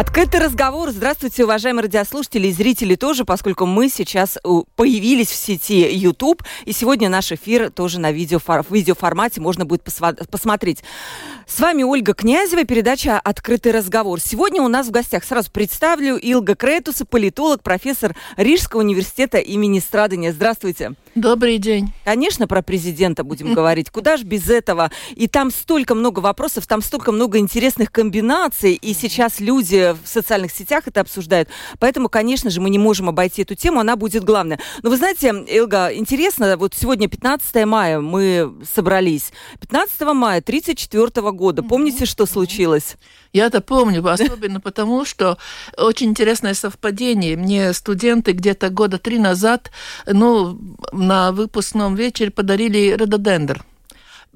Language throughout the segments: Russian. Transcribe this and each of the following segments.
Открытый разговор. Здравствуйте, уважаемые радиослушатели и зрители тоже, поскольку мы сейчас появились в сети YouTube, и сегодня наш эфир тоже на видеофор- в видеоформате можно будет посмотреть. С вами Ольга Князева, передача «Открытый разговор». Сегодня у нас в гостях, сразу представлю, Илга Кретуса, политолог, профессор Рижского университета имени Страдания. Здравствуйте. Добрый день. Конечно, про президента будем говорить. Куда же без этого? И там столько много вопросов, там столько много интересных комбинаций, и сейчас люди в социальных сетях это обсуждают. Поэтому, конечно же, мы не можем обойти эту тему, она будет главная. Но вы знаете, Илга, интересно, вот сегодня 15 мая мы собрались. 15 мая 34 года года. Помните, что случилось? Я это помню, особенно потому, что очень интересное совпадение. Мне студенты где-то года три назад, ну, на выпускном вечере подарили рододендр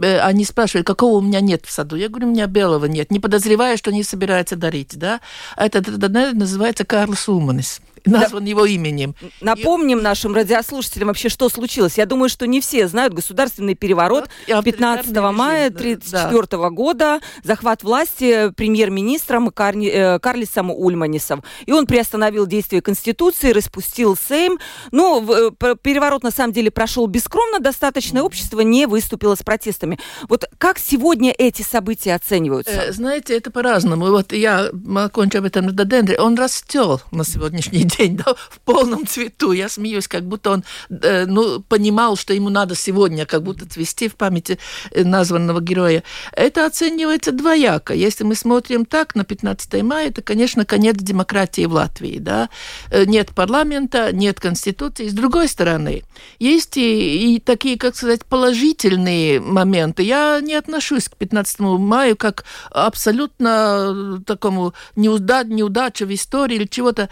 э, они спрашивают, какого у меня нет в саду. Я говорю, у меня белого нет, не подозревая, что они собираются дарить. Да? Этот рододендр называется Карлос Улманис назван да. его именем. Напомним и... нашим радиослушателям вообще, что случилось. Я думаю, что не все знают государственный переворот вот, 15 мая 1934 да. года, захват власти премьер-министром Карни, э, Карлисом Ульманисом. И он приостановил действие Конституции, распустил Сейм. Но э, переворот на самом деле прошел бескромно, достаточно общество не выступило с протестами. Вот как сегодня эти события оцениваются? Э, знаете, это по-разному. Вот я окончу об этом рододендре. Он растел на сегодняшний день день, да, в полном цвету. Я смеюсь, как будто он э, ну, понимал, что ему надо сегодня как будто цвести в памяти э, названного героя. Это оценивается двояко. Если мы смотрим так на 15 мая, это, конечно, конец демократии в Латвии. Да? Э, нет парламента, нет конституции. С другой стороны, есть и, и такие, как сказать, положительные моменты. Я не отношусь к 15 мая как абсолютно такому неуда неудаче в истории или чего-то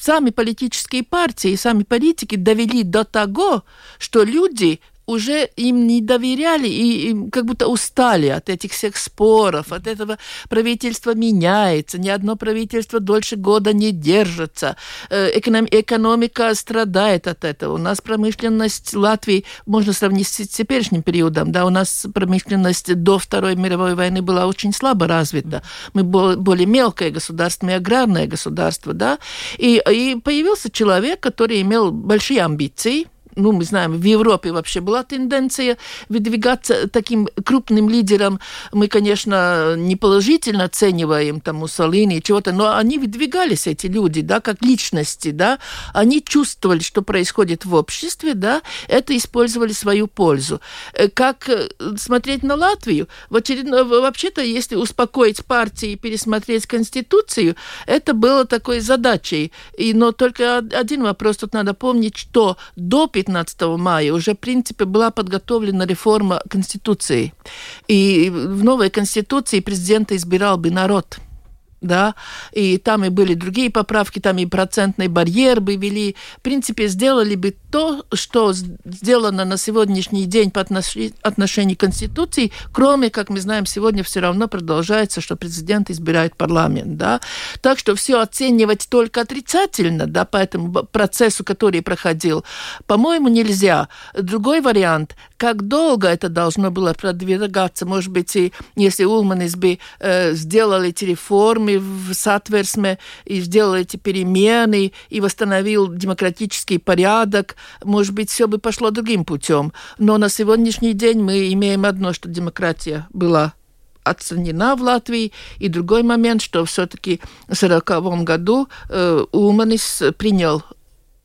сами политические партии, сами политики довели до того, что люди уже им не доверяли и, и как будто устали от этих всех споров, от этого правительство меняется, ни одно правительство дольше года не держится, э, Эконом, экономика страдает от этого. У нас промышленность Латвии можно сравнить с теперешним периодом, да, у нас промышленность до Второй мировой войны была очень слабо развита. Мы более мелкое государство, мы аграрное государство, да, и, и появился человек, который имел большие амбиции, ну, мы знаем, в Европе вообще была тенденция выдвигаться таким крупным лидером. Мы, конечно, не положительно оцениваем там Муссолини и чего-то, но они выдвигались, эти люди, да, как личности, да, они чувствовали, что происходит в обществе, да, это использовали свою пользу. Э, как э, смотреть на Латвию? В очередной, вообще-то, если успокоить партии и пересмотреть Конституцию, это было такой задачей. И, но только один вопрос тут надо помнить, что до 15 мая уже, в принципе, была подготовлена реформа Конституции. И в новой Конституции президента избирал бы народ – да, и там и были другие поправки, там и процентный барьер бы ввели. В принципе, сделали бы то, что сделано на сегодняшний день по отношению к Конституции, кроме, как мы знаем, сегодня все равно продолжается, что президент избирает парламент, да. Так что все оценивать только отрицательно, да, по этому процессу, который проходил, по-моему, нельзя. Другой вариант, как долго это должно было продвигаться, может быть, и если Улманис бы э, сделал эти реформы, в Сатверсме и сделал эти перемены и восстановил демократический порядок, может быть, все бы пошло другим путем. Но на сегодняшний день мы имеем одно, что демократия была оценена в Латвии. И другой момент, что все-таки в 1940 году э, Уманис принял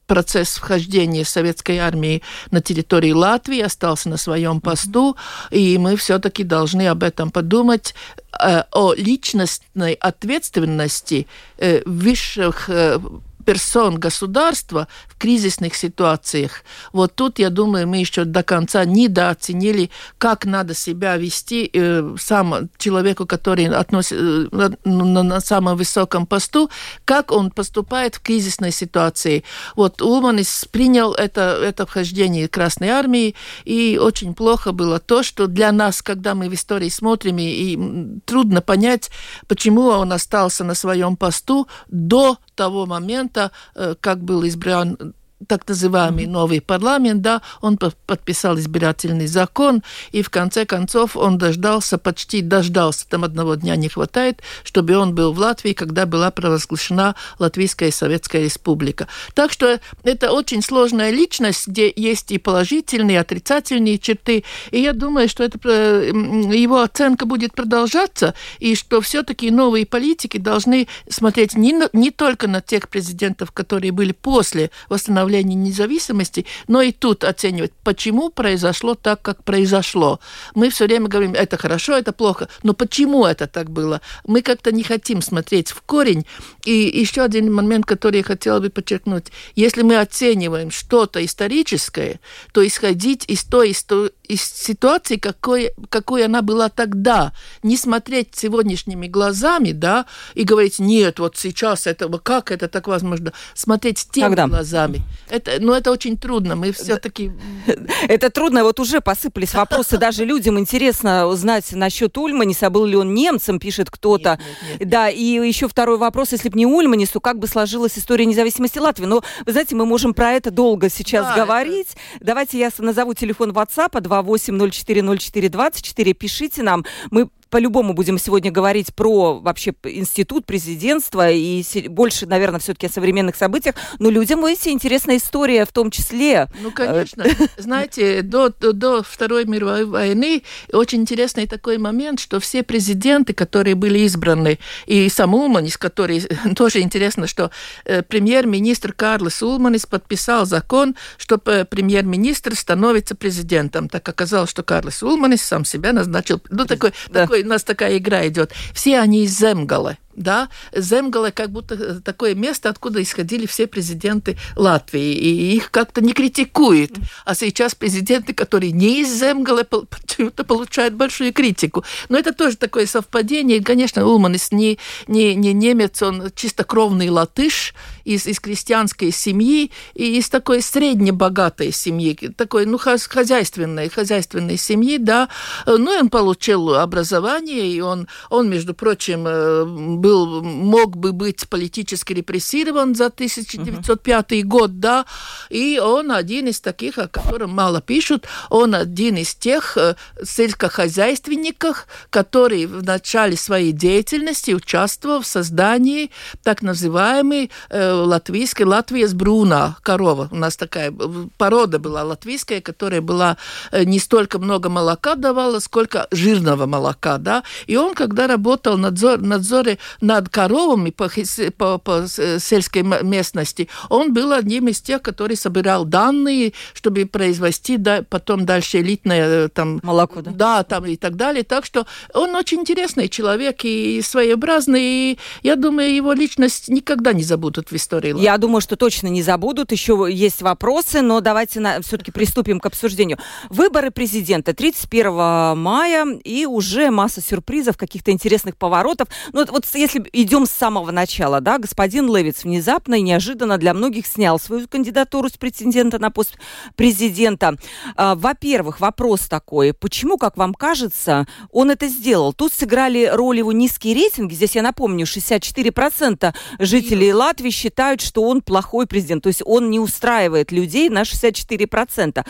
процесс вхождения советской армии на территории Латвии остался на своем посту, и мы все-таки должны об этом подумать, э, о личностной ответственности э, высших э, персон государства в кризисных ситуациях. Вот тут, я думаю, мы еще до конца недооценили, как надо себя вести э, сам человеку, который относит, э, на, на, самом высоком посту, как он поступает в кризисной ситуации. Вот Улманис принял это, это вхождение Красной Армии, и очень плохо было то, что для нас, когда мы в истории смотрим, и, и трудно понять, почему он остался на своем посту до того момента, э, как был избран так называемый новый парламент, да, он подписал избирательный закон, и в конце концов он дождался, почти дождался, там одного дня не хватает, чтобы он был в Латвии, когда была провозглашена Латвийская Советская Республика. Так что это очень сложная личность, где есть и положительные, и отрицательные черты, и я думаю, что это, э, его оценка будет продолжаться, и что все-таки новые политики должны смотреть не, не только на тех президентов, которые были после восстановления восстановления независимости, но и тут оценивать, почему произошло так, как произошло. Мы все время говорим, это хорошо, это плохо, но почему это так было? Мы как-то не хотим смотреть в корень. И еще один момент, который я хотела бы подчеркнуть. Если мы оцениваем что-то историческое, то исходить из той, из той из ситуации, какой, какой она была тогда. Не смотреть сегодняшними глазами, да, и говорить, нет, вот сейчас этого, как это так возможно? Смотреть теми Когда? глазами. Это, ну, это очень трудно. Мы все-таки... Это трудно. Вот уже посыпались вопросы. Даже людям интересно узнать насчет Ульманиса. Был ли он немцем, пишет кто-то. Да, и еще второй вопрос. Если бы не Ульманис, то как бы сложилась история независимости Латвии? Но, вы знаете, мы можем про это долго сейчас да, говорить. Это... Давайте я назову телефон WhatsApp 28040424. Пишите нам. Мы по-любому будем сегодня говорить про вообще институт, президентства и больше, наверное, все-таки о современных событиях. Но людям, видите, интересная история в том числе. Ну, конечно. Знаете, до, до, до Второй мировой войны очень интересный такой момент, что все президенты, которые были избраны, и сам Улманис, который тоже интересно, что э, премьер-министр Карлос Улманис подписал закон, что э, премьер-министр становится президентом. Так оказалось, что Карлос Улманис сам себя назначил. Ну, такой, да. такой у нас такая игра идет. Все они из Земгала да, Земгала как будто э, такое место, откуда исходили все президенты Латвии, и их как-то не критикует. А сейчас президенты, которые не из Земгала, почему-то получают большую критику. Но это тоже такое совпадение. Конечно, Улманис не, не, не немец, он чистокровный латыш из, из крестьянской семьи и из такой среднебогатой семьи, такой, ну, хозяйственной, хозяйственной семьи, да. Ну, и он получил образование, и он, он между прочим, э, был, мог бы быть политически репрессирован за 1905 uh-huh. год, да, и он один из таких, о котором мало пишут, он один из тех э, сельскохозяйственников, который в начале своей деятельности участвовал в создании так называемой э, латвийской Латвия с Бруна, корова. У нас такая порода была латвийская, которая была э, не столько много молока давала, сколько жирного молока, да, и он, когда работал надзор, надзоре над коровами по, по, по сельской местности, он был одним из тех, который собирал данные, чтобы произвести да, потом дальше элитное э, там... Молоко, да? Да, там и так далее. Так что он очень интересный человек и своеобразный, и я думаю, его личность никогда не забудут в истории. Я думаю, что точно не забудут. Еще есть вопросы, но давайте на... все-таки приступим к обсуждению. Выборы президента 31 мая, и уже масса сюрпризов, каких-то интересных поворотов. Ну, вот, вот если идем с самого начала, да, господин Левиц внезапно и неожиданно для многих снял свою кандидатуру с претендента на пост президента. А, во-первых, вопрос такой, почему, как вам кажется, он это сделал? Тут сыграли роль его низкие рейтинги. Здесь я напомню, 64% жителей Латвии считают, что он плохой президент. То есть он не устраивает людей на 64%.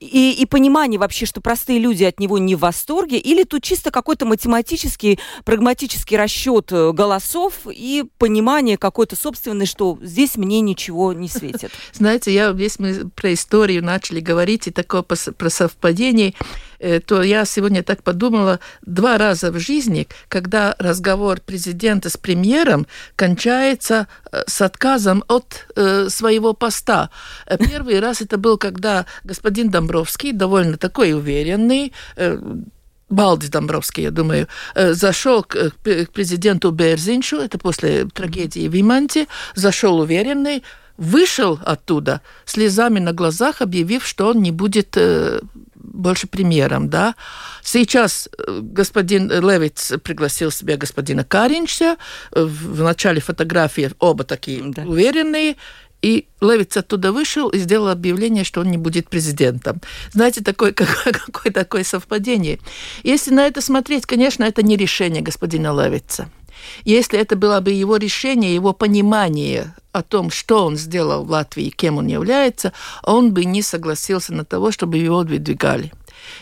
И, и понимание вообще, что простые люди от него не в восторге, или тут чисто какой-то математический, прагматический расчет э, голосов и понимание какой-то собственной, что здесь мне ничего не светит. Знаете, я здесь мы про историю начали говорить, и такое про совпадение. Э, то я сегодня так подумала, два раза в жизни, когда разговор президента с премьером кончается э, с отказом от э, своего поста. Первый раз это был, когда господин Домбровский, довольно такой уверенный, Балдис Домбровский, я думаю, зашел к, к президенту Берзиншу, это после трагедии в Иманте, зашел уверенный, вышел оттуда слезами на глазах, объявив, что он не будет э, больше премьером, да. Сейчас э, господин Левиц пригласил себе господина Каринча, в начале фотографии оба такие да. уверенные, и Левиц оттуда вышел и сделал объявление, что он не будет президентом. Знаете, такое, какое, такое совпадение. Если на это смотреть, конечно, это не решение господина Левица. Если это было бы его решение, его понимание о том, что он сделал в Латвии, кем он является, он бы не согласился на того, чтобы его выдвигали.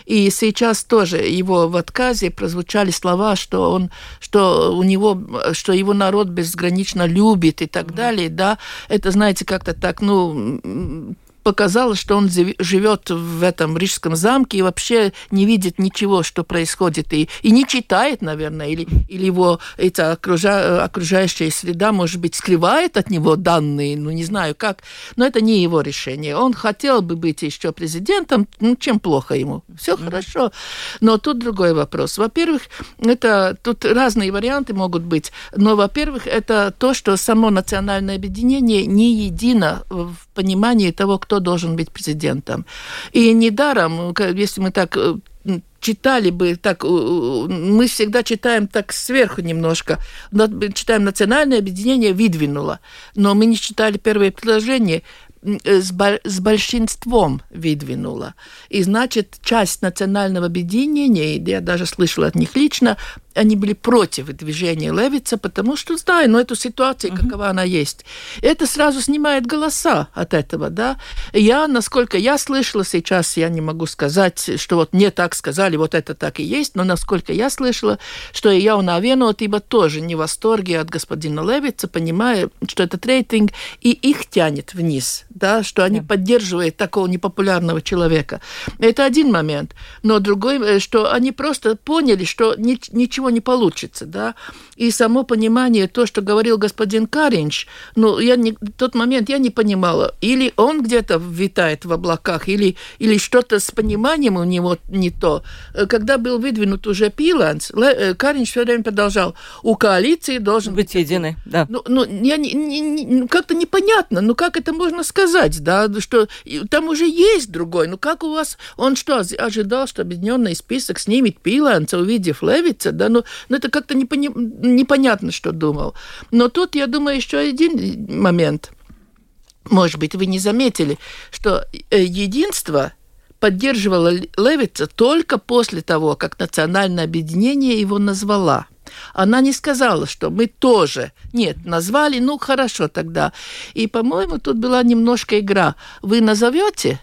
И сейчас тоже его в отказе прозвучали слова, что он, что у него, что его народ безгранично любит и так далее, да. Это, знаете, как-то так, ну, показалось, что он живет в этом рижском замке и вообще не видит ничего, что происходит, и, и не читает, наверное, или, или его эта окружа, окружающая среда, может быть, скрывает от него данные, ну, не знаю как, но это не его решение. Он хотел бы быть еще президентом, ну, чем плохо ему? Все mm-hmm. хорошо. Но тут другой вопрос. Во-первых, это тут разные варианты могут быть, но, во-первых, это то, что само национальное объединение не едино в понимании того, кто должен быть президентом. И недаром, если мы так э, читали бы так, мы всегда читаем так сверху немножко, читаем национальное объединение выдвинуло, но мы не читали первое предложение, Э, с большинством выдвинула. И значит, часть национального объединения, я даже слышала от них лично, они были против движения Левица, потому что знаю, ну, эту ситуацию, uh-huh. какова она есть. Это сразу снимает голоса от этого, да. Я, насколько я слышала сейчас, я не могу сказать, что вот мне так сказали, вот это так и есть, но насколько я слышала, что и я у Навену, ибо тоже не в восторге от господина Левица, понимая, что этот рейтинг и их тянет вниз, да, что они да. поддерживают такого непопулярного человека. Это один момент. Но другой, э, что они просто поняли, что ни, ничего не получится, да. И само понимание, то, что говорил господин Каринч, ну, я не, в тот момент я не понимала, или он где-то витает в облаках, или, или что-то с пониманием у него не то. Э, когда был выдвинут уже Пиланс, э, Каринч все время продолжал, у коалиции должен быть... Единый, да. Ну, ну я не, не, не, как-то непонятно, ну, как это можно сказать? да, что там уже есть другой. Ну как у вас, он что, ожидал, что объединенный список снимет Пиланца, увидев Левица, да, ну, ну это как-то непони, непонятно, что думал. Но тут, я думаю, еще один момент. Может быть, вы не заметили, что э, единство поддерживало Левица только после того, как национальное объединение его назвала – она не сказала, что мы тоже. Нет, назвали, ну хорошо тогда. И, по-моему, тут была немножко игра. Вы назовете?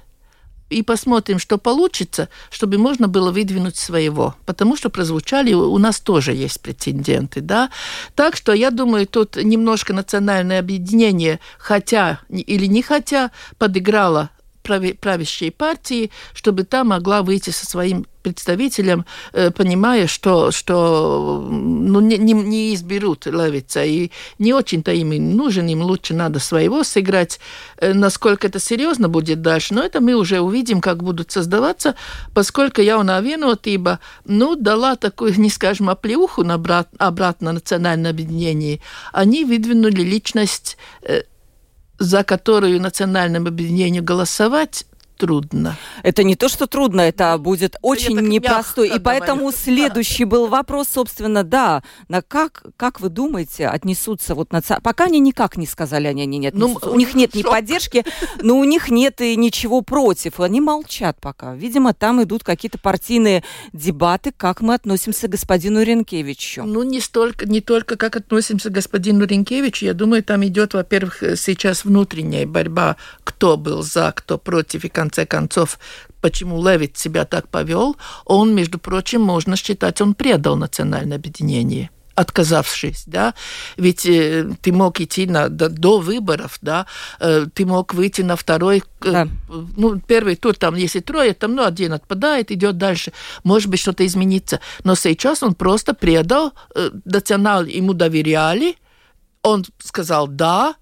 И посмотрим, что получится, чтобы можно было выдвинуть своего. Потому что прозвучали, у нас тоже есть претенденты, да. Так что я думаю, тут немножко национальное объединение, хотя или не хотя, подыграло правящей партии, чтобы та могла выйти со своим представителем, э, понимая, что, что ну, не, не, изберут Левица, и не очень-то им нужен, им лучше надо своего сыграть. Э, насколько это серьезно будет дальше, но это мы уже увидим, как будут создаваться, поскольку я уверена, ибо, ну, дала такую, не скажем, оплеуху на обрат, обратно национальное объединение, они выдвинули личность э, за которую национальному объединению голосовать, трудно. Это не то, что трудно, это будет очень Я непростой. И поэтому говорю. следующий был вопрос, собственно, да, на как, как вы думаете, отнесутся вот на пока они никак не сказали, они не нет, ну, у них нет ни поддержки, но у них нет и ничего против, они молчат пока. Видимо, там идут какие-то партийные дебаты, как мы относимся к господину Ренкевичу. Ну не столько, не только как относимся к господину Ренкевичу, я думаю, там идет, во-первых, сейчас внутренняя борьба, кто был за, кто против и конце концов, почему Левит себя так повел, он, между прочим, можно считать, он предал национальное объединение отказавшись, да, ведь э, ты мог идти на, до, до выборов, да, э, ты мог выйти на второй, э, да. ну, первый тур, там, если трое, там, ну, один отпадает, идет дальше, может быть, что-то изменится, но сейчас он просто предал, э, национал ему доверяли, он сказал «да»,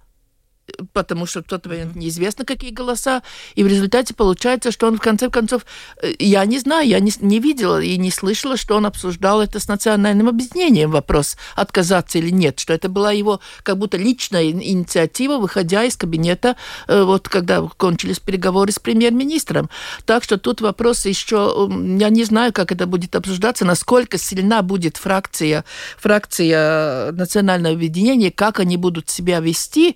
потому что в тот момент неизвестно, какие голоса, и в результате получается, что он в конце концов, э, я не знаю, я не, не видела и не слышала, что он обсуждал это с национальным объединением, вопрос, отказаться или нет, что это была его как будто личная инициатива, выходя из кабинета, э, вот когда кончились переговоры с премьер-министром. Так что тут вопрос еще, я не знаю, как это будет обсуждаться, насколько сильна будет фракция, фракция национального объединения, как они будут себя вести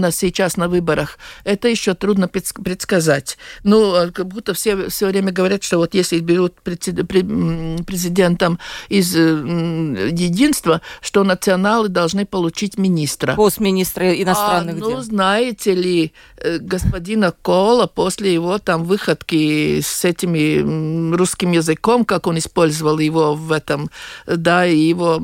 э, на сейчас на выборах, это еще трудно предсказать. Ну, а как будто все все время говорят, что вот если берут президентом из единства, что националы должны получить министра. Пост министра иностранных а, дел. Ну, знаете ли, э, господина Кола после его там выходки с этими русским языком, как он использовал его в этом, да, и его,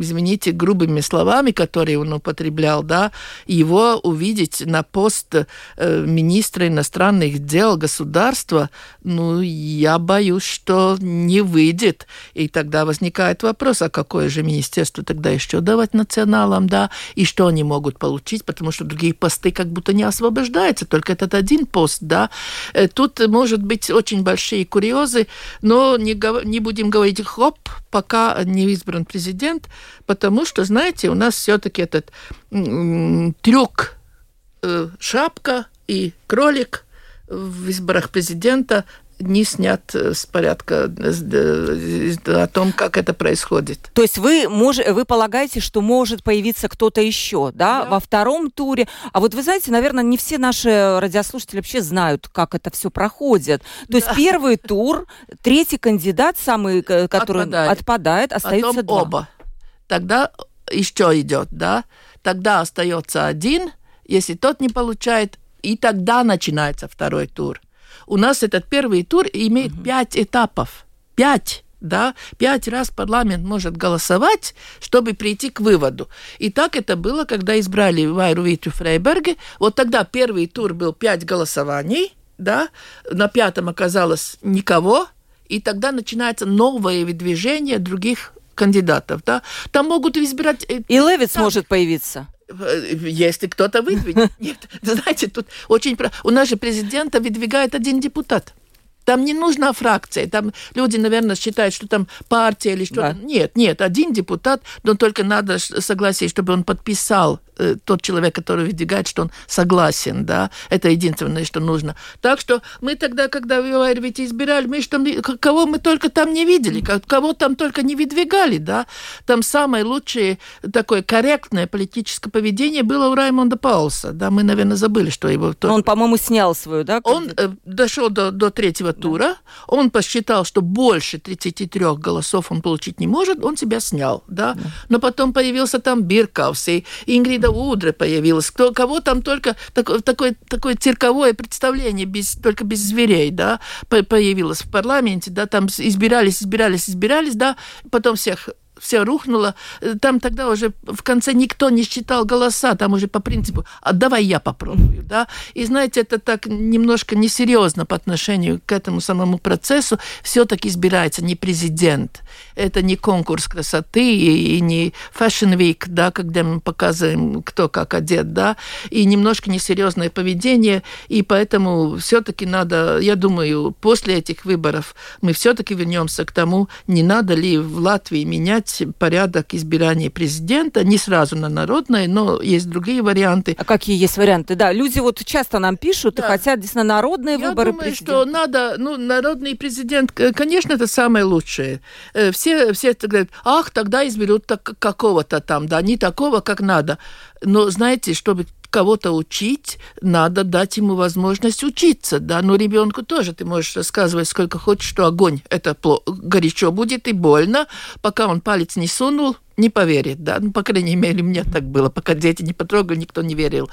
извините, грубыми словами, которые он употреблял, да, его увидели увидеть на пост э, министра иностранных дел государства, ну, я боюсь, что не выйдет. И тогда возникает вопрос, а какое же министерство тогда еще давать националам, да, и что они могут получить, потому что другие посты как будто не освобождаются, только этот один пост, да. Э, тут может быть очень большие курьезы, но не, не будем говорить хоп, пока не избран президент, потому что, знаете, у нас все-таки этот трюк шапка и кролик в изборах президента не снят с порядка о том, как это происходит. То есть вы, мож, вы полагаете, что может появиться кто-то еще, да, да, во втором туре? А вот вы знаете, наверное, не все наши радиослушатели вообще знают, как это все проходит. То да. есть первый тур, третий кандидат, самый, который отпадает, отпадает остается Потом два. оба. Тогда еще идет, да? Тогда остается один – если тот не получает, и тогда начинается второй тур. У нас этот первый тур имеет угу. пять этапов. Пять да, пять раз парламент может голосовать, чтобы прийти к выводу. И так это было, когда избрали Вайру Витю Фрейберге. Вот тогда первый тур был пять голосований, да, на пятом оказалось никого, и тогда начинается новое движение других кандидатов, да. Там могут избирать... Э, и Левиц может появиться. Если кто-то выдвинет. Нет, знаете, тут очень... У нас же президента выдвигает один депутат. Там не нужна фракция. Там люди, наверное, считают, что там партия или что-то. Да. Нет, нет, один депутат, но только надо согласие, чтобы он подписал э, тот человек, который выдвигает, что он согласен, да. Это единственное, что нужно. Так что мы тогда, когда в Вайрвите избирали, мы что, кого мы только там не видели, кого там только не выдвигали, да. Там самое лучшее такое корректное политическое поведение было у Раймонда Паулса, да. Мы, наверное, забыли, что его... Он, по-моему, снял свою, да? Он э, дошел до, до третьего тура, он посчитал, что больше 33 голосов он получить не может, он себя снял, да. Но потом появился там Биркаус, и Ингрида Удре появилась, кто, кого там только такое, такое, такое цирковое представление, без, только без зверей, да, появилось в парламенте, да, там избирались, избирались, избирались, да, потом всех все рухнуло. Там тогда уже в конце никто не считал голоса, там уже по принципу, а давай я попробую, да. И знаете, это так немножко несерьезно по отношению к этому самому процессу. Все-таки избирается не президент, это не конкурс красоты и, не Fashion Week, да, когда мы показываем, кто как одет, да, и немножко несерьезное поведение, и поэтому все-таки надо, я думаю, после этих выборов мы все-таки вернемся к тому, не надо ли в Латвии менять порядок избирания президента, не сразу на народное, но есть другие варианты. А какие есть варианты? Да, люди вот часто нам пишут да. и хотят действительно народные я выборы думаю, президента. что надо, ну, народный президент, конечно, это самое лучшее. Э, все, все говорят, ах, тогда изберут так, какого-то там, да, не такого, как надо. Но знаете, чтобы кого-то учить, надо дать ему возможность учиться, да, но ребенку тоже ты можешь рассказывать сколько хочешь, что огонь это горячо будет и больно, пока он палец не сунул, не поверит, да, ну, по крайней мере, у меня так было, пока дети не потрогали, никто не верил.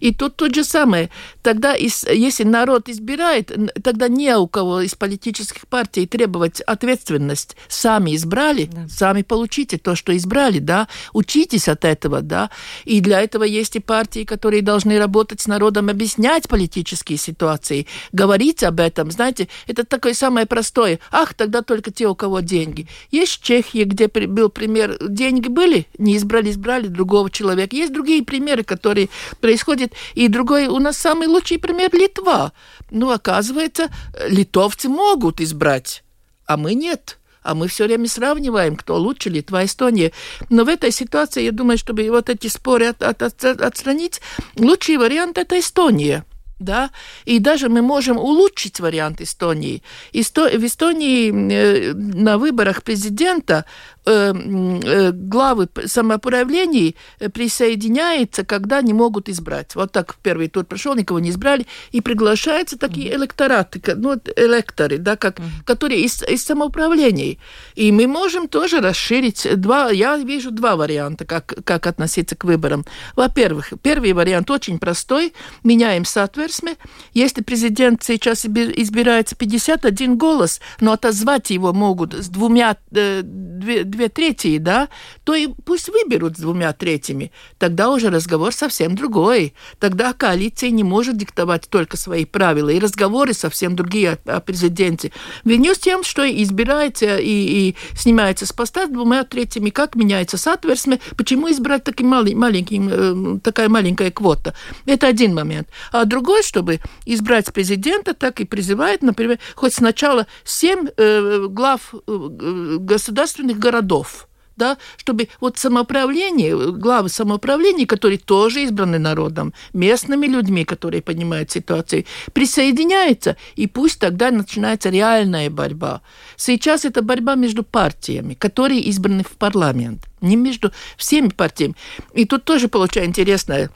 И тут то же самое, тогда, если народ избирает, тогда не у кого из политических партий требовать ответственность. Сами избрали, да. сами получите то, что избрали, да, учитесь от этого, да, и для этого есть и партии, которые должны работать с народом, объяснять политические ситуации, говорить об этом, знаете, это такое самое простое. Ах, тогда только те, у кого деньги. Есть Чехия, где был пример деньги были, не избрали, избрали другого человека. Есть другие примеры, которые происходят. И другой, у нас самый лучший пример Литва. Ну, оказывается, литовцы могут избрать, а мы нет а мы все время сравниваем, кто лучше, Литва, Эстония. Но в этой ситуации, я думаю, чтобы вот эти споры от, от, от, отстранить, лучший вариант – это Эстония да, и даже мы можем улучшить вариант Эстонии. Исто... В Эстонии э, на выборах президента э, э, главы самоуправлений присоединяются, когда не могут избрать. Вот так первый тур прошел, никого не избрали, и приглашаются такие электораты, ну, электоры, да, как, которые из, из самоуправлений. И мы можем тоже расширить два, я вижу два варианта, как, как относиться к выборам. Во-первых, первый вариант очень простой, меняем сатверсме. Если президент сейчас избирается 51 голос, но отозвать его могут с двумя, две, две трети, да, то и пусть выберут с двумя третьими. Тогда уже разговор совсем другой. Тогда коалиция не может диктовать только свои правила, и разговоры совсем другие о, о президенте. Виню с тем, что избирается и, и снимается с поста с двумя третьими, как меняется сатверсме, почему избрать таким малый, маленький, э, такая маленькая квота. Это один момент. А другой, чтобы избрать президента, так и призывает, например, хоть сначала семь э, глав э, государственных городов да, чтобы вот самоуправление, главы самоуправления, которые тоже избраны народом, местными людьми, которые понимают ситуацию, присоединяются, и пусть тогда начинается реальная борьба. Сейчас это борьба между партиями, которые избраны в парламент, не между всеми партиями. И тут тоже получается интересное.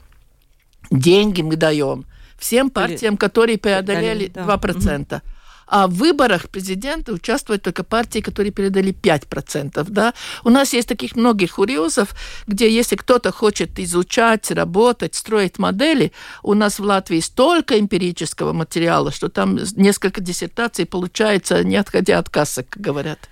Деньги мы даем всем партиям, которые преодолели 2%. Угу. А в выборах президента участвуют только партии, которые передали 5%. Да? У нас есть таких многих курьезов, где если кто-то хочет изучать, работать, строить модели, у нас в Латвии столько эмпирического материала, что там несколько диссертаций получается, не отходя от кассы, как говорят.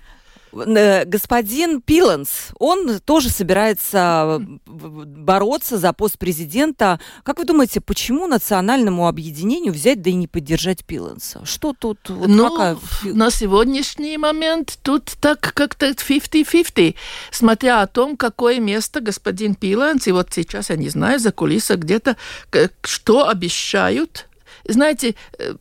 Э, господин Пиланс, он тоже собирается бороться за пост президента. Как вы думаете, почему национальному объединению взять да и не поддержать Пиланса? Что тут? Вот ну, какая... на сегодняшний момент тут так как-то 50-50, смотря о том, какое место господин Пиланс, и вот сейчас я не знаю, за кулисах где-то, что обещают знаете, э,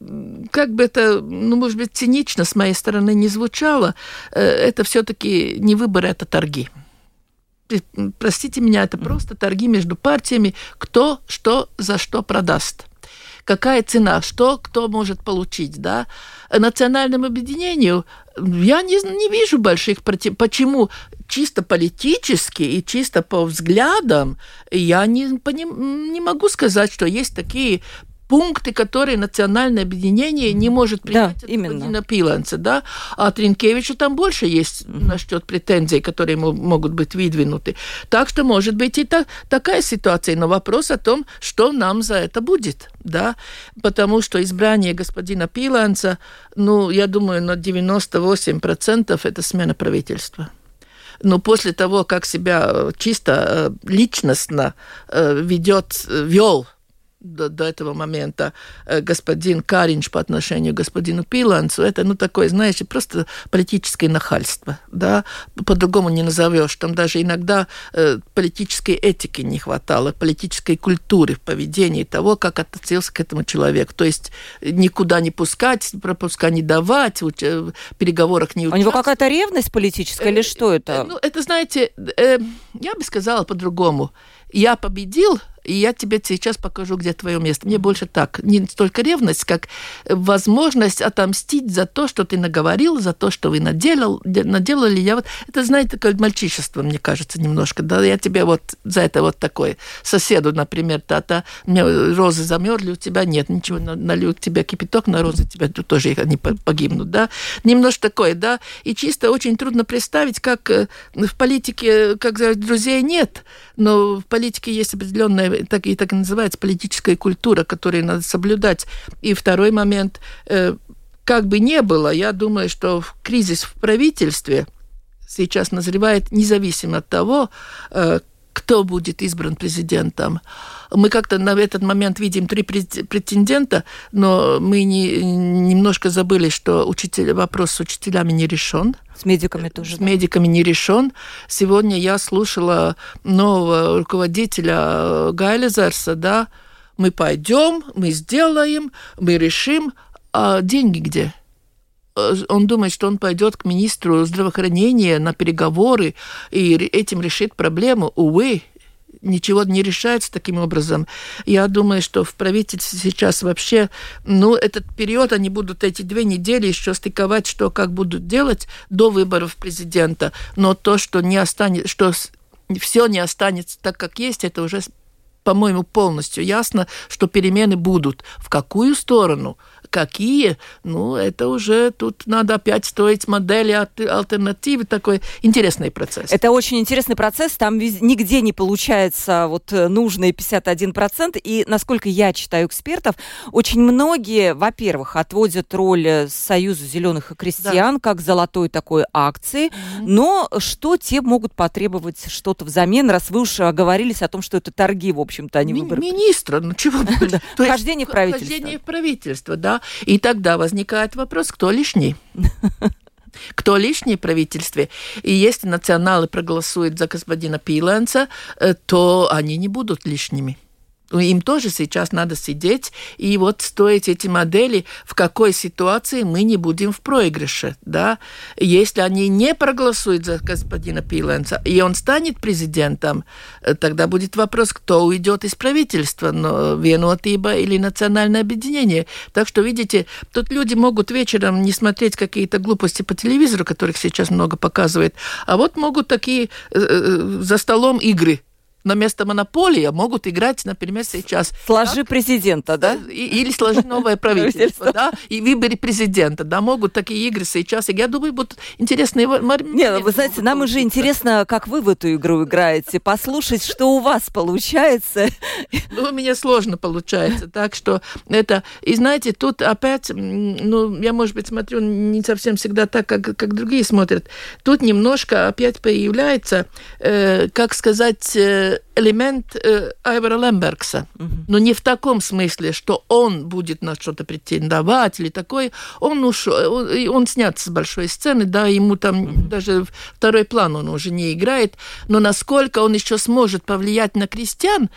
как бы это, ну, может быть, цинично с моей стороны не звучало, э, это все-таки не выборы, это торги. Простите меня, это просто торги между партиями, кто что за что продаст какая цена, что кто может получить, да. Национальному объединению я не, не вижу больших против... Почему чисто политически и чисто по взглядам я не, поним... не могу сказать, что есть такие пункты, которые национальное объединение не может принять да, от именно. господина Пиланца, да, а Тринкевичу там больше есть mm-hmm. насчет претензий, которые ему могут быть выдвинуты. Так что может быть и та, такая ситуация, но вопрос о том, что нам за это будет, да, потому что избрание господина Пиланца, ну, я думаю, на 98% это смена правительства но после того, как себя чисто э, личностно э, ведет, вел до, до этого момента э, господин Каринч по отношению к господину Пиланцу, это, ну, такое, знаешь, просто политическое нахальство, да, по-другому не назовешь. Там даже иногда э, политической этики не хватало, политической культуры в поведении того, как относился к этому человеку. То есть никуда не пускать, пропуска не давать, в переговорах не участвовать. У него какая-то ревность политическая или что это? Э, ну, это, знаете, э, я бы сказала по-другому. Я победил, и я тебе сейчас покажу, где твое место. Мне больше так, не столько ревность, как возможность отомстить за то, что ты наговорил, за то, что вы наделал, наделали. Я вот, это, знаете, такое мальчишество, мне кажется, немножко. Да, я тебе вот за это вот такое соседу, например, та-та, мне розы замерзли, у тебя нет, ничего, налью тебе кипяток на розы, тебя тут тоже они погибнут, да. Немножко такое, да. И чисто очень трудно представить, как э, в политике, как друзей нет, но в политике есть определенная так и так называется политическая культура, которую надо соблюдать. И второй момент, э, как бы не было, я думаю, что кризис в правительстве сейчас назревает независимо от того, э, кто будет избран президентом. Мы как-то на этот момент видим три претендента, но мы не, немножко забыли, что учитель, вопрос с учителями не решен. С медиками тоже. С да? медиками не решен. Сегодня я слушала нового руководителя Гайлезерса, да, мы пойдем, мы сделаем, мы решим, а деньги где? Он думает, что он пойдет к министру здравоохранения на переговоры и этим решит проблему. Увы, ничего не решается таким образом. Я думаю, что в правительстве сейчас вообще, ну, этот период, они будут эти две недели еще стыковать, что как будут делать до выборов президента. Но то, что не останется, что все не останется так, как есть, это уже по-моему, полностью ясно, что перемены будут. В какую сторону? Какие? Ну, это уже тут надо опять строить модели альтернативы. Такой интересный процесс. Это очень интересный процесс. Там нигде не получается вот э, нужные 51%. И, насколько я читаю экспертов, очень многие, во-первых, отводят роль э, Союза зеленых и крестьян да. как золотой такой акции. Mm-hmm. Но что те могут потребовать что-то взамен, раз вы уж оговорились о том, что это торги, в общем-то, они Ми- выборы. Министра, ну чего? Вхождение в правительство. Вхождение в правительство, да. И тогда возникает вопрос, кто лишний? кто лишний в правительстве. И если националы проголосуют за господина Пиленца, э, то они не будут лишними. Им тоже сейчас надо сидеть и вот строить эти модели, в какой ситуации мы не будем в проигрыше. Да? Если они не проголосуют за господина Пиленца, и он станет президентом, э, тогда будет вопрос, кто уйдет из правительства, но Венотиба или Национальное объединение. Так что, видите, тут люди могут вечером не смотреть какие-то глупости по телевизору, которых сейчас много показывает, а вот могут такие э, э, за столом игры на место монополии могут играть, например, сейчас... Сложи так? президента, да? Или сложи новое правительство, да? И выбери президента, да? Могут такие игры сейчас. Я думаю, будут интересные... Нет, вы знаете, нам уже интересно, как вы в эту игру играете, послушать, что у вас получается. Ну, у меня сложно получается, так что это... И знаете, тут опять, ну, я, может быть, смотрю не совсем всегда так, как, как другие смотрят. Тут немножко опять появляется, э, как сказать, э, элемент э, Айвара Лембергса. Угу. Но не в таком смысле, что он будет на что-то претендовать или такое. Он ушел, он, он снят с большой сцены, да, ему там угу. даже второй план он уже не играет. Но насколько он еще сможет повлиять на крестьян,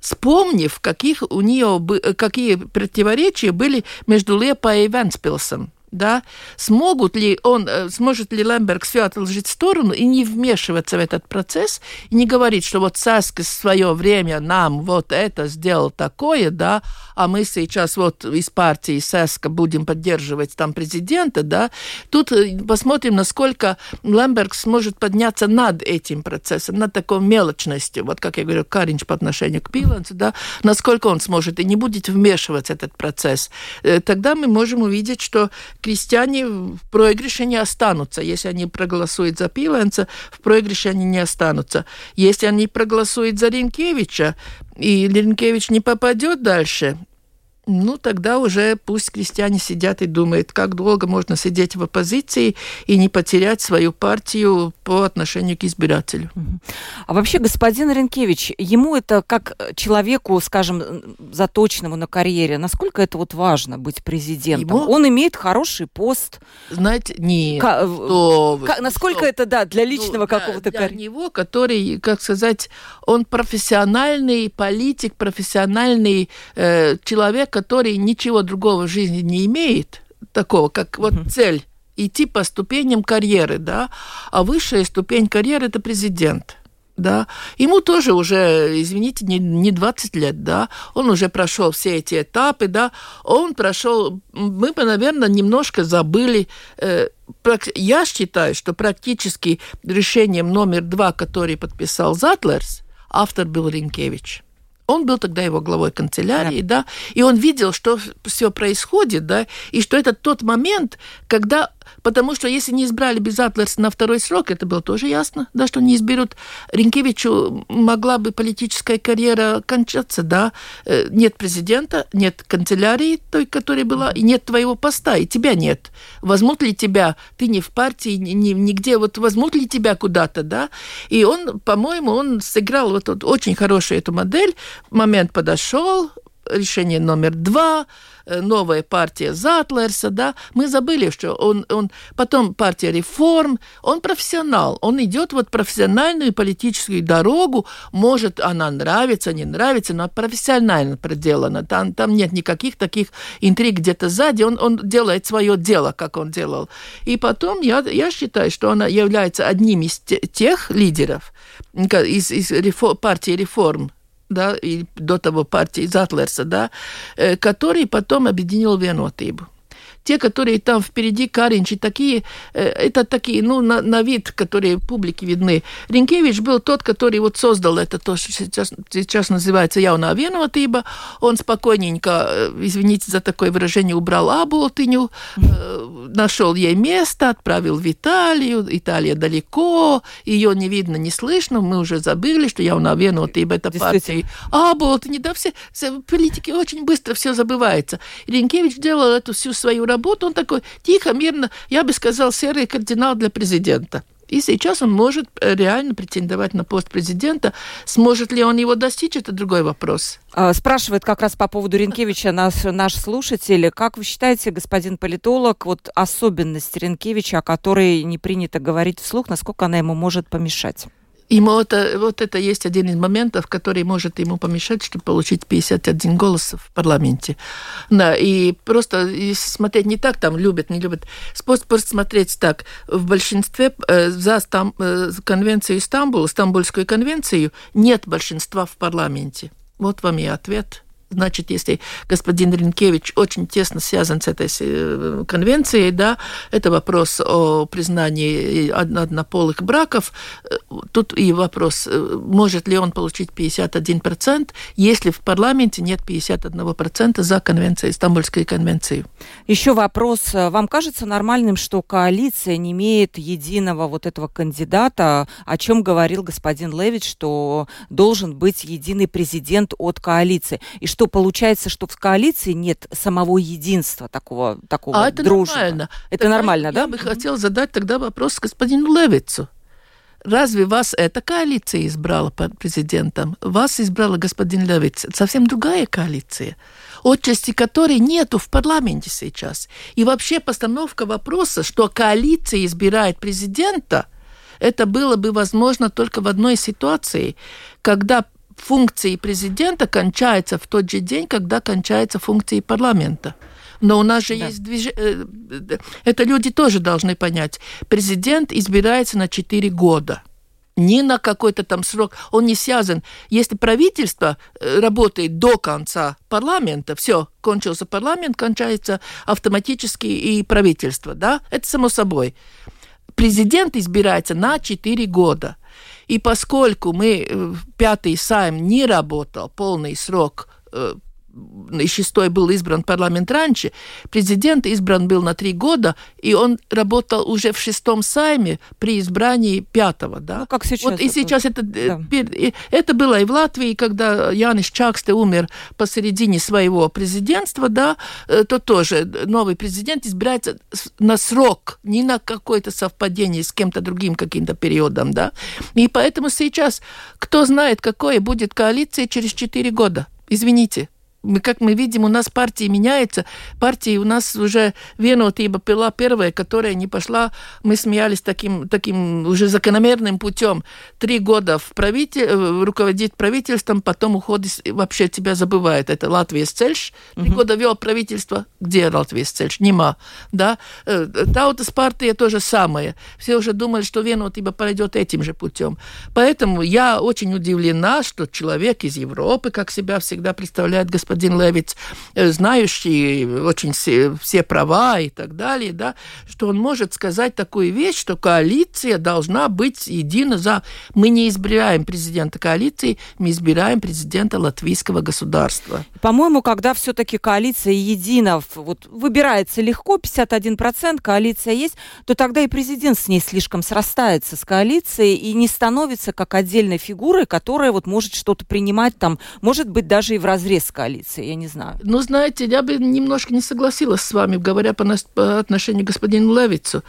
вспомнив, каких у нее, какие противоречия были между Лепой и Венспилсом да, смогут ли он, э, сможет ли Лемберг все отложить в сторону и не вмешиваться в этот процесс, и не говорить, что вот Саска в свое время нам вот это сделал такое, да, а мы сейчас вот из партии Саска будем поддерживать там президента, да, тут э, посмотрим, насколько Лемберг сможет подняться над этим процессом, над такой мелочностью, вот как я говорю, Каринч по отношению к Пилансу, да, насколько он сможет и не будет вмешиваться в этот процесс. Э, тогда мы можем увидеть, что крестьяне в проигрыше не останутся. Если они проголосуют за Пиленца, в проигрыше они не останутся. Если они проголосуют за Ренкевича, и Ренкевич не попадет дальше, ну, тогда уже пусть крестьяне сидят и думают, как долго можно сидеть в оппозиции и не потерять свою партию по отношению к избирателю. А вообще, господин Ренкевич, ему это как человеку, скажем, заточенному на карьере, насколько это вот важно быть президентом? Ему... Он имеет хороший пост. Знаете, не. К... Что... К... Насколько что... это, да, для личного ну, какого-то карьера? Для него, который, как сказать, он профессиональный политик, профессиональный э, человек, который ничего другого в жизни не имеет, такого, как вот цель идти по ступеням карьеры, да, а высшая ступень карьеры это президент. Да, ему тоже уже, извините, не, не 20 лет, да, он уже прошел все эти этапы, да, он прошел, мы бы, наверное, немножко забыли, э, я считаю, что практически решением номер два, который подписал Затлерс, автор был Ринкевич. Он был тогда его главой канцелярии, да. да, и он видел, что все происходит, да, и что это тот момент, когда потому что если не избрали без Атлерса на второй срок, это было тоже ясно, да, что не изберут. Ренкевичу могла бы политическая карьера кончаться, да. Э, нет президента, нет канцелярии той, которая была, и нет твоего поста, и тебя нет. Возьмут ли тебя, ты не в партии, ни, нигде, вот возьмут ли тебя куда-то, да. И он, по-моему, он сыграл вот, вот очень хорошую эту модель. Момент подошел, решение номер два, э, новая партия Затлерса, да, мы забыли, что он, он потом партия реформ, он профессионал, он идет вот профессиональную политическую дорогу, может она нравится, не нравится, но профессионально проделана, там, там нет никаких таких интриг где-то сзади, он, он делает свое дело, как он делал. И потом я, я считаю, что она является одним из тех лидеров из, из реформ, партии реформ, да, и до того партии Затлерса, да, э, который потом объединил Венотибу те, которые там впереди, Каринчи, такие, э, это такие, ну, на, на вид, которые публике видны. Ренкевич был тот, который вот создал это, то, что сейчас, сейчас называется «Яунā vienotība». Он спокойненько, э, извините за такое выражение, убрал Аболтыню, э, нашел ей место, отправил в Италию. Италия далеко, ее не видно, не слышно. Мы уже забыли, что «Яунā vienotība» это партия Аболтыни. Да, все, все политики очень быстро все забывается. Ренкевич делал эту всю свою работу он такой тихо, мирно, я бы сказал, серый кардинал для президента. И сейчас он может э, реально претендовать на пост президента. Сможет ли он его достичь, это другой вопрос. А, спрашивает как раз по поводу Ренкевича наш, наш слушатель. Как вы считаете, господин политолог, вот особенность Ренкевича, о которой не принято говорить вслух, насколько она ему может помешать? Ему это, вот это есть один из моментов, который может ему помешать, чтобы получить 51 голос в парламенте. Да, и просто смотреть не так, там любят, не любят. Способ смотреть так. В большинстве э, за Стам, э, конвенцию Стамбула, Стамбульскую конвенцию, нет большинства в парламенте. Вот вам и ответ. Значит, если господин Ренкевич очень тесно связан с этой э, конвенцией, да, это вопрос о признании однополых браков. Э, тут и вопрос, э, может ли он получить 51%, если в парламенте нет 51% за конвенцией, Стамбульской конвенцией. Еще вопрос. Вам кажется нормальным, что коалиция не имеет единого вот этого кандидата, о чем говорил господин Левич, что должен быть единый президент от коалиции? И что что получается, что в коалиции нет самого единства такого, такого а это дружного. нормально. Это тогда нормально, да? Я бы хотела задать тогда вопрос господину Левицу. Разве вас эта коалиция избрала президентом? Вас избрала господин Левиц. Совсем другая коалиция отчасти которой нету в парламенте сейчас. И вообще постановка вопроса, что коалиция избирает президента, это было бы возможно только в одной ситуации, когда функции президента кончаются в тот же день, когда кончаются функции парламента. Но у нас же да. есть движение... Э, это люди тоже должны понять. Президент избирается на 4 года не на какой-то там срок, он не связан. Если правительство э, работает до конца парламента, все, кончился парламент, кончается автоматически и правительство, да, это само собой. Президент избирается на 4 года. И поскольку мы, э, пятый сайм не работал полный срок э, шестой был избран парламент раньше, президент избран был на три года, и он работал уже в шестом сайме при избрании пятого, да? Ну, как сейчас. Вот и сейчас это, э, да. это было и в Латвии, когда Янис Чаксте умер посередине своего президентства, да, э, то тоже новый президент избирается на срок, не на какое-то совпадение с кем-то другим каким-то периодом, да. И поэтому сейчас кто знает, какое будет коалиция через четыре года. Извините мы, как мы видим, у нас партии меняются. Партии у нас уже Венотиба была первая, которая не пошла. Мы смеялись таким, таким уже закономерным путем. Три года в правитель, э, руководит правительством, потом уходит, вообще тебя забывает. Это Латвия Цельш. Три uh-huh. года вел правительство. Где Латвия Цельш? Нема. Да? Э, Таутас партия то же самое. Все уже думали, что Венотиба пойдет этим же путем. Поэтому я очень удивлена, что человек из Европы, как себя всегда представляет господин господин Левиц, знающий очень все, все права и так далее, да, что он может сказать такую вещь, что коалиция должна быть едина за... Мы не избираем президента коалиции, мы избираем президента латвийского государства. По-моему, когда все-таки коалиция едина, вот выбирается легко, 51%, коалиция есть, то тогда и президент с ней слишком срастается с коалицией и не становится как отдельной фигурой, которая вот может что-то принимать там, может быть, даже и в разрез с коалицией, я не знаю. Ну, знаете, я бы немножко не согласилась с вами, говоря по, по отношению к господину Левицу.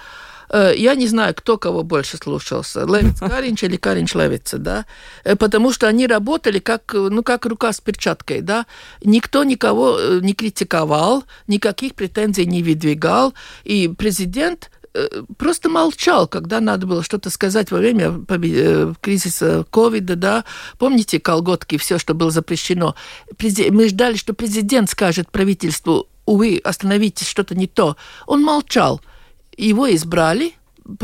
Э, я не знаю, кто кого больше слушался, Левиц Каринч или Каринч Левица, да, э, потому что они работали как, ну, как рука с перчаткой, да, никто никого э, не критиковал, никаких претензий не выдвигал, и президент просто молчал, когда надо было что-то сказать во время кризиса ковида, да. Помните колготки, все, что было запрещено? Мы ждали, что президент скажет правительству, увы, остановитесь, что-то не то. Он молчал его избрали,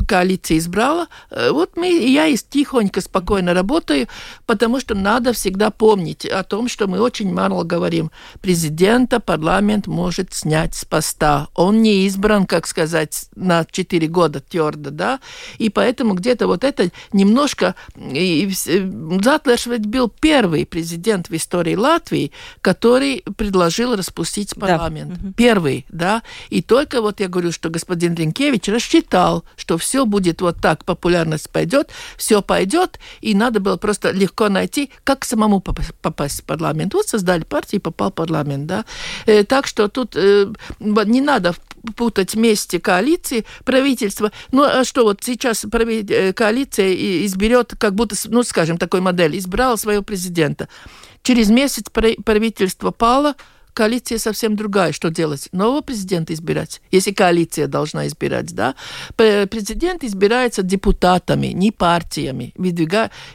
коалиция избрала. Э, вот мы, я и тихонько, спокойно работаю, потому что надо всегда помнить о том, что мы очень мало говорим. Президента парламент может снять с поста. Он не избран, как сказать, на 4 года твердо, да, и поэтому где-то вот это немножко... И Затлерш ведь был первый президент в истории Латвии, который предложил распустить парламент. Да. Первый, да, и только вот я говорю, что господин Ренкевич рассчитал, что что все будет вот так, популярность пойдет, все пойдет, и надо было просто легко найти, как самому попасть в парламент. Вот создали партию и попал в парламент, да. Э, так что тут э, не надо путать вместе коалиции, правительства. Ну, а что вот сейчас э, коалиция изберет, как будто, ну, скажем, такой модель, избрала своего президента. Через месяц правительство пало, коалиция совсем другая. Что делать? Нового президента избирать? Если коалиция должна избирать, да? Президент избирается депутатами, не партиями.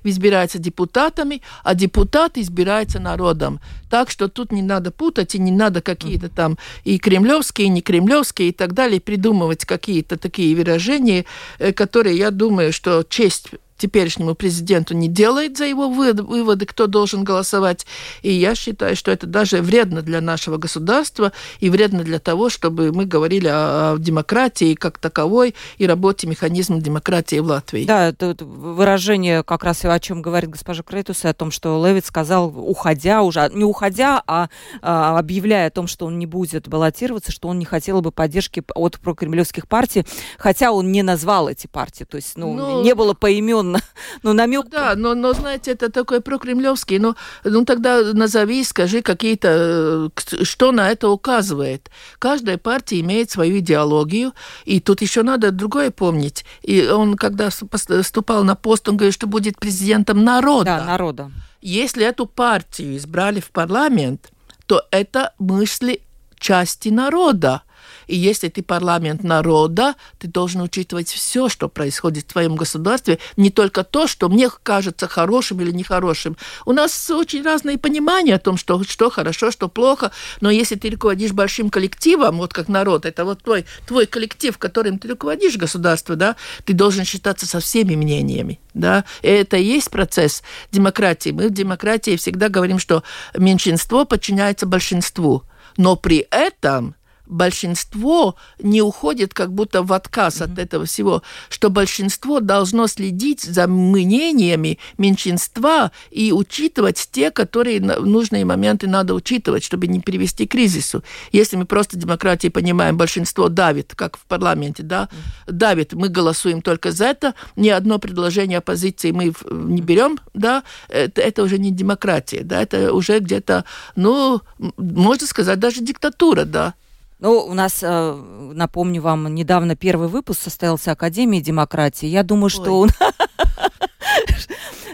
Избирается депутатами, а депутат избирается народом. Так что тут не надо путать, и не надо какие-то там и кремлевские, и не кремлевские, и так далее, придумывать какие-то такие выражения, э, которые, я думаю, что честь теперешнему президенту не делает за его выводы, кто должен голосовать. И я считаю, что это даже вредно для нашего государства и вредно для того, чтобы мы говорили о, о демократии как таковой и работе механизма демократии в Латвии. Да, это выражение как раз и о чем говорит госпожа Крейтус, о том, что Левит сказал, уходя уже, не уходя, а, а объявляя о том, что он не будет баллотироваться, что он не хотел бы поддержки от прокремлевских партий, хотя он не назвал эти партии, то есть ну, ну не было поимен он, ну, намек. Ну, да, но, но, знаете, это такой прокремлевский. Ну, ну, тогда назови, скажи какие-то, э, что на это указывает. Каждая партия имеет свою идеологию, и тут еще надо другое помнить. И он, когда вступал на пост, он говорит, что будет президентом народа. Да, народа. Если эту партию избрали в парламент, то это мысли части народа. И если ты парламент народа, ты должен учитывать все, что происходит в твоем государстве, не только то, что мне кажется хорошим или нехорошим. У нас очень разные понимания о том, что, что хорошо, что плохо, но если ты руководишь большим коллективом, вот как народ, это вот твой, твой коллектив, которым ты руководишь государство, да, ты должен считаться со всеми мнениями. Да? И это и есть процесс демократии. Мы в демократии всегда говорим, что меньшинство подчиняется большинству. Но при этом большинство не уходит как будто в отказ mm-hmm. от этого всего, что большинство должно следить за мнениями меньшинства и учитывать те, которые в нужные моменты надо учитывать, чтобы не привести к кризису. Если мы просто демократии понимаем, большинство давит, как в парламенте, да, mm-hmm. давит, мы голосуем только за это, ни одно предложение оппозиции мы не берем, да, это, это уже не демократия, да, это уже где-то, ну, можно сказать, даже диктатура, да. Ну, у нас, э, напомню вам, недавно первый выпуск состоялся Академии демократии. Я думаю, Ой. что...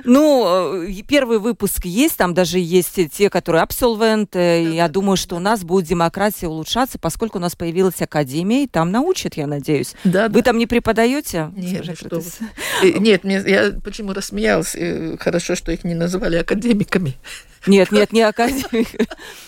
Ну, э, первый выпуск есть, там даже есть те, которые абсолвенты. Да, я думаю, что у нас будет демократия улучшаться, поскольку у нас появилась академия, и там научат, я надеюсь. Да, Вы да. там не преподаете? Нет, что. Нет, я почему рассмеялась. Хорошо, что их не называли академиками. Нет, нет, не академик.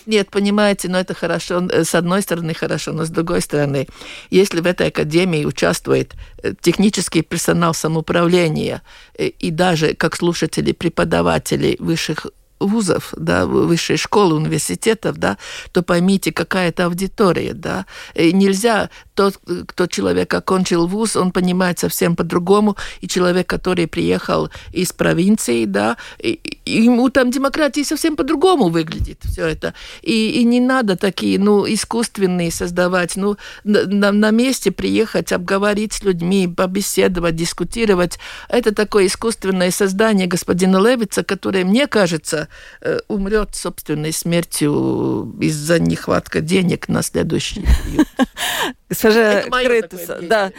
Нет, понимаете, но это хорошо, э, с одной стороны хорошо, но с другой стороны, если в этой академии участвует э, технический персонал самоуправления э, и даже как слушатели преподаватели высших вузов, да, высшей школы, университетов, да, то поймите, какая это аудитория, да. И нельзя тот, кто человек окончил вуз, он понимает совсем по-другому, и человек, который приехал из провинции, да, и, ему там демократия совсем по-другому выглядит все это. И, и не надо такие, ну, искусственные создавать, ну, на, на месте приехать, обговорить с людьми, побеседовать, дискутировать. Это такое искусственное создание господина Левица, которое, мне кажется, э, умрет собственной смертью из-за нехватка денег на следующий период. Госпожа Кретус, да.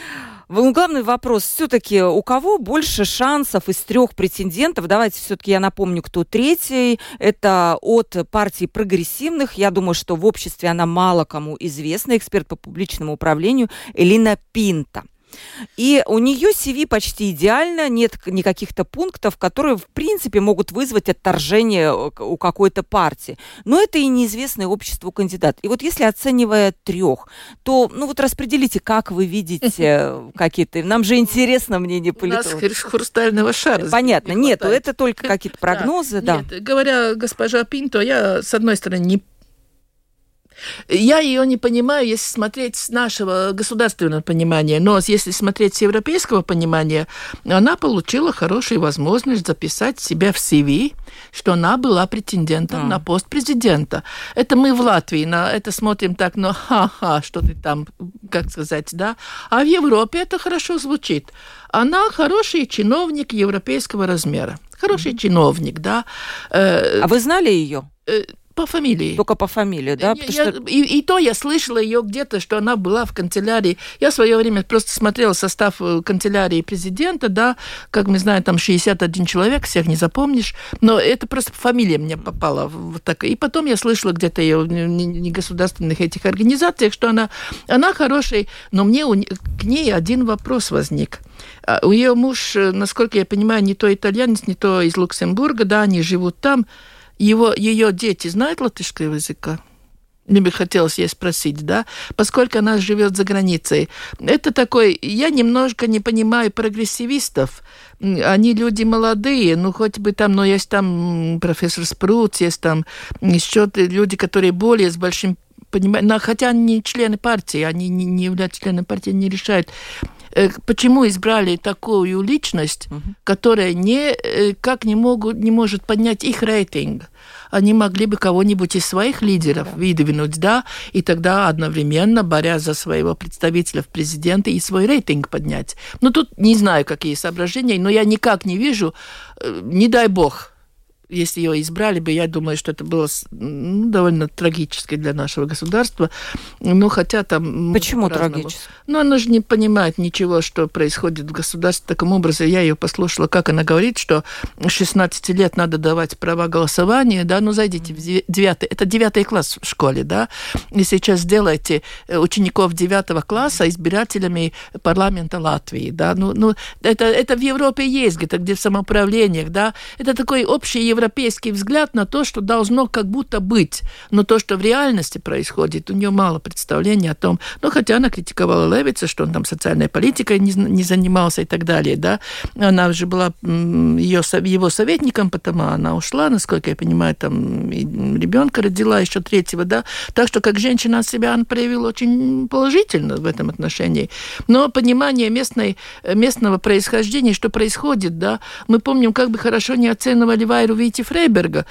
Ну, главный вопрос все-таки, у кого больше шансов из трех претендентов? Давайте все-таки я напомню, кто третий. Это от партии прогрессивных. Я думаю, что в обществе она мало кому известна. Эксперт по публичному управлению Элина Пинта. И у нее CV почти идеально, нет никаких-то пунктов, которые, в принципе, могут вызвать отторжение у какой-то партии. Но это и неизвестный обществу кандидат. И вот если оценивая трех, то, ну вот распределите, как вы видите какие-то... Нам же интересно мнение политологов. У нас хрустального шара. Понятно. Не Нет, это только какие-то прогнозы, да. да. Нет, говоря госпожа Пинто, я, с одной стороны, не я ее не понимаю, если смотреть с нашего государственного понимания, но если смотреть с европейского понимания, она получила хорошую возможность записать себя в CV, что она была претендентом mm. на пост президента. Это мы в Латвии на это смотрим так, ну ха-ха, что ты там, как сказать, да. А в Европе это хорошо звучит. Она хороший чиновник европейского размера. Хороший mm. чиновник, да. Э, а вы знали ее? По фамилии. Только по фамилии, да? Я, что... и, и то я слышала ее где-то, что она была в канцелярии. Я в свое время просто смотрела состав э, канцелярии президента, да, как мы знаем, там 61 человек, всех не запомнишь, но это просто фамилия мне попала вот так. И потом я слышала где-то ее в негосударственных этих организациях, что она, она хорошая, но мне у, к ней один вопрос возник. А у ее муж, э, насколько я понимаю, не то итальянец, не то из Люксембурга, да, они живут там его, ее дети знают латышского языка? Мне бы хотелось ей спросить, да, поскольку она живет за границей. Это такой, я немножко не понимаю прогрессивистов. Они люди молодые, ну хоть бы там, но есть там профессор Спрут, есть там еще люди, которые более с большим пониманием, хотя они не члены партии, они не, не являются членами партии, не решают почему избрали такую личность, угу. которая не, э, как не, могут, не может поднять их рейтинг. Они могли бы кого-нибудь из своих лидеров да. выдвинуть, да, и тогда одновременно, борясь за своего представителя в президенты, и свой рейтинг поднять. Ну, тут не знаю, какие соображения, но я никак не вижу, э, не дай бог, если ее избрали бы, я думаю, что это было ну, довольно трагически для нашего государства. Ну, хотя там... Почему трагически? Ну, она же не понимает ничего, что происходит в государстве. Таким образом, я ее послушала, как она говорит, что 16 лет надо давать права голосования, да, ну, зайдите в девятый, это девятый класс в школе, да, и сейчас сделайте э, учеников девятого класса избирателями парламента Латвии, да, ну, ну это, это в Европе есть, где-то где в самоуправлениях, да, это такой общий европейский взгляд на то, что должно как будто быть, но то, что в реальности происходит, у нее мало представления о том, ну, хотя она критиковала Левица, что он там социальной политикой не, не занимался и так далее, да, она уже была ее, его советником, потому она ушла, насколько я понимаю, там ребенка родила еще третьего, да, так что как женщина себя она проявила очень положительно в этом отношении, но понимание местной, местного происхождения, что происходит, да, мы помним, как бы хорошо не оценивали Вайру Вити Фрейберга,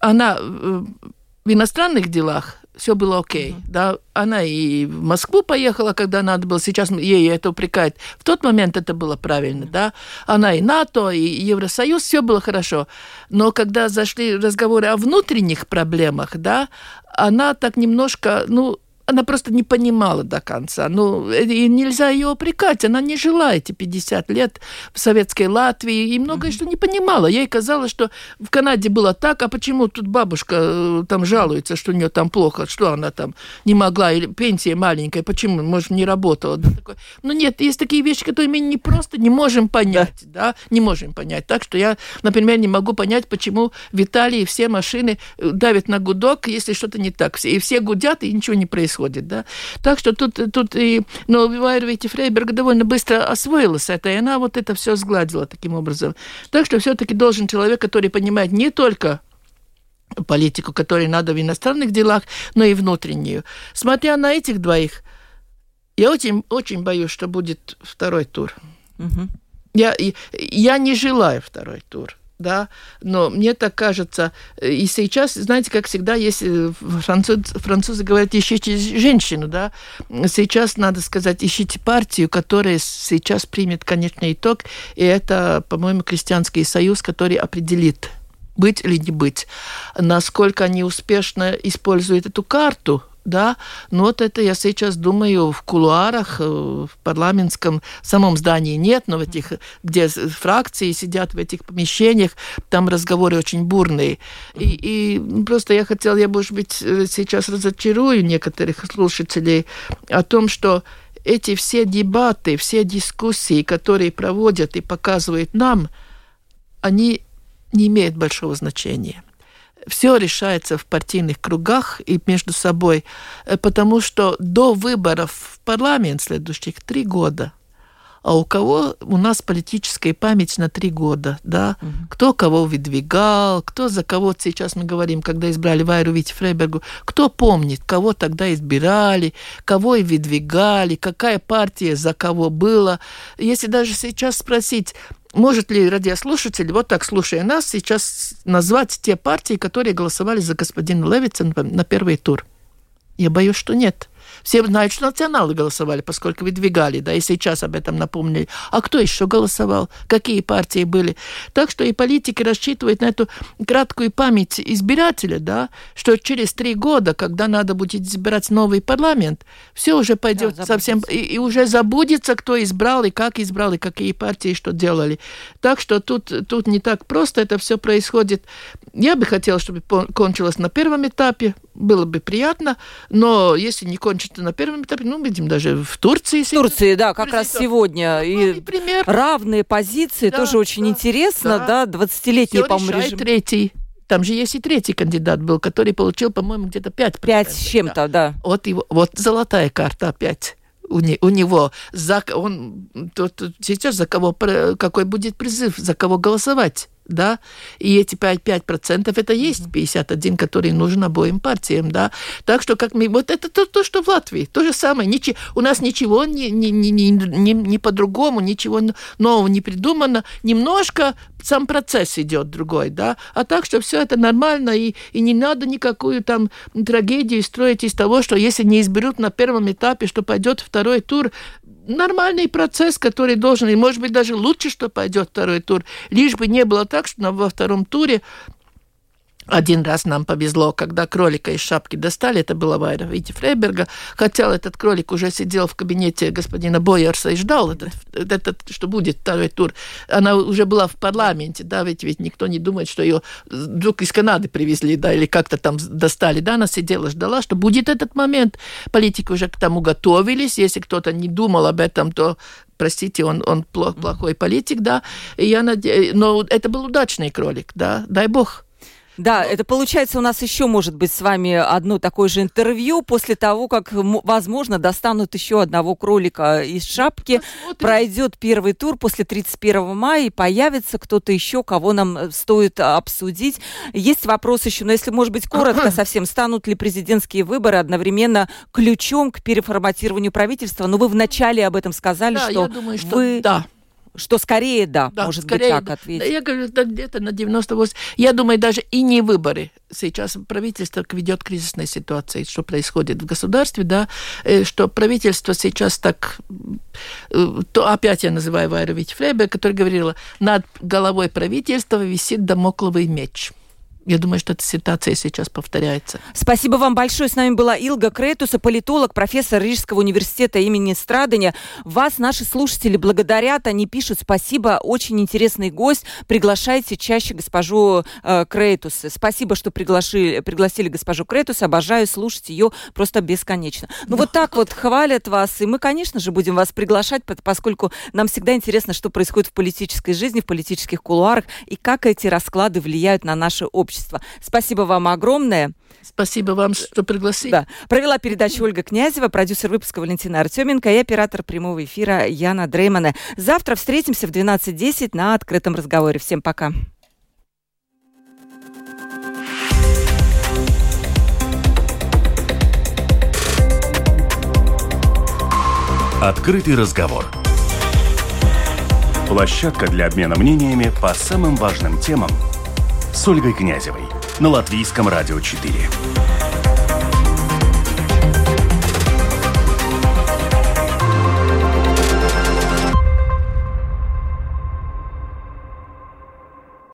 она в иностранных делах все было окей. Mm-hmm. Да, она и в Москву поехала, когда надо было. Сейчас ей это упрекает. В тот момент это было правильно, mm-hmm. да. Она и НАТО, и Евросоюз, все было хорошо. Но когда зашли разговоры о внутренних проблемах, да, она так немножко, ну, она просто не понимала до конца. Ну, и нельзя ее упрекать. Она не жила эти 50 лет в советской Латвии и многое mm-hmm. что не понимала. Ей казалось, что в Канаде было так, а почему тут бабушка э, там жалуется, что у нее там плохо, что она там не могла, или пенсия маленькая, почему, может, не работала. Да, такое. Ну, нет, есть такие вещи, которые мы не просто не можем понять, да. да, не можем понять. Так что я, например, не могу понять, почему в Италии все машины э, давят на гудок, если что-то не так. И все гудят, и ничего не происходит происходит, да. Так что тут, тут и, но Вайервити Фрейберг довольно быстро освоилась это, и она вот это все сгладила таким образом. Так что все-таки должен человек, который понимает не только политику, которую надо в иностранных делах, но и внутреннюю. Смотря на этих двоих, я очень, очень боюсь, что будет второй тур. Угу. Я, я не желаю второй тур да, но мне так кажется, и сейчас, знаете, как всегда, если француз, французы говорят, ищите женщину, да, сейчас надо сказать, ищите партию, которая сейчас примет конечный итог, и это, по-моему, Крестьянский союз, который определит, быть или не быть. Насколько они успешно используют эту карту, да, но вот это я сейчас думаю в кулуарах, э, в парламентском самом здании нет, но в этих, где фракции сидят в этих помещениях, там разговоры очень бурные. И, и просто я хотела, я, может быть, э, сейчас разочарую некоторых слушателей о том, что эти все дебаты, все дискуссии, которые проводят и показывают нам, они не имеют большого значения. Все решается в партийных кругах и между собой, э, потому что до выборов в парламент следующих три года а у кого у нас политическая память на три года, да, угу. кто кого выдвигал, кто за кого сейчас мы говорим, когда избрали Вайру Вити Фрейбергу, кто помнит, кого тогда избирали, кого и выдвигали, какая партия за кого была. Если даже сейчас спросить, может ли радиослушатель, вот так слушая нас, сейчас назвать те партии, которые голосовали за господина Левица на первый тур? Я боюсь, что нет. Все знают, что националы голосовали, поскольку выдвигали, да, и сейчас об этом напомнили. А кто еще голосовал? Какие партии были? Так что и политики рассчитывают на эту краткую память избирателя, да, что через три года, когда надо будет избирать новый парламент, все уже пойдет да, совсем, и, и уже забудется, кто избрал, и как избрал, и какие партии что делали. Так что тут, тут не так просто это все происходит. Я бы хотела, чтобы кончилось на первом этапе, было бы приятно, но если не кончится на первом этапе, ну, видим, даже в Турции. В Турции, да, как раз сегодня. Ну, и пример. равные позиции, да, тоже очень да, интересно, да, да 20-летний, по-моему, режим. третий. Там же есть и третий кандидат был, который получил, по-моему, где-то 5%. 5 с чем-то, да. да. Вот, его, вот золотая карта опять у, не, у него. За, он, тот, сейчас за кого, какой будет призыв, за кого голосовать да, и эти 5%, 5% это есть 51, который нужен обоим партиям, да. Так что как мы, вот это то, то что в Латвии, то же самое, ничего, у нас ничего не, не, не, не, не, не по-другому, ничего нового не придумано, немножко сам процесс идет другой, да, а так, что все это нормально, и, и не надо никакую там трагедию строить из того, что если не изберут на первом этапе, что пойдет второй тур, нормальный процесс, который должен, и может быть даже лучше, что пойдет второй тур, лишь бы не было так, что во втором туре один раз нам повезло, когда кролика из шапки достали, это была Вайра Вити Фрейберга, хотя этот кролик уже сидел в кабинете господина Бойерса и ждал, этот, этот, что будет второй тур. Она уже была в парламенте, да, ведь, ведь никто не думает, что ее вдруг из Канады привезли, да, или как-то там достали, да, она сидела, ждала, что будет этот момент. Политики уже к тому готовились, если кто-то не думал об этом, то простите, он, он плохой политик, да, и я надеюсь, но это был удачный кролик, да, дай бог. Да, это получается у нас еще может быть с вами одно такое же интервью после того, как, возможно, достанут еще одного кролика из шапки. Посмотрим. Пройдет первый тур после 31 мая и появится кто-то еще, кого нам э, стоит обсудить. Есть вопрос еще, но если, может быть, коротко совсем, станут ли президентские выборы одновременно ключом к переформатированию правительства? Но ну, вы вначале об этом сказали, да, что, думаю, что вы... Да что скорее да, да может скорее, быть так ответить. Да, я говорю, да, где-то на 98. Я думаю, даже и не выборы. Сейчас правительство ведет кризисной ситуации, что происходит в государстве, да, э, что правительство сейчас так, э, то опять я называю Вайра Фрейбер, которая говорила, над головой правительства висит домокловый меч. Я думаю, что эта ситуация сейчас повторяется. Спасибо вам большое. С нами была Илга Кретуса, политолог, профессор Рижского университета имени Страдания. Вас наши слушатели благодарят, они пишут спасибо, очень интересный гость. Приглашайте чаще госпожу э, Кретуса. Спасибо, что приглашили, пригласили госпожу Кретус. Обожаю слушать ее просто бесконечно. Ну вот так вот хвалят вас, и мы, конечно же, будем вас приглашать, поскольку нам всегда интересно, что происходит в политической жизни, в политических кулуарах, и как эти расклады влияют на наше общество общества. Спасибо вам огромное. Спасибо вам, э, что пригласили. Да. Провела передачу Ольга Князева, продюсер выпуска Валентина Артеменко и оператор прямого эфира Яна Дреймана. Завтра встретимся в 12.10 на открытом разговоре. Всем пока. Открытый разговор. Площадка для обмена мнениями по самым важным темам – с Ольгой Князевой на Латвийском радио 4.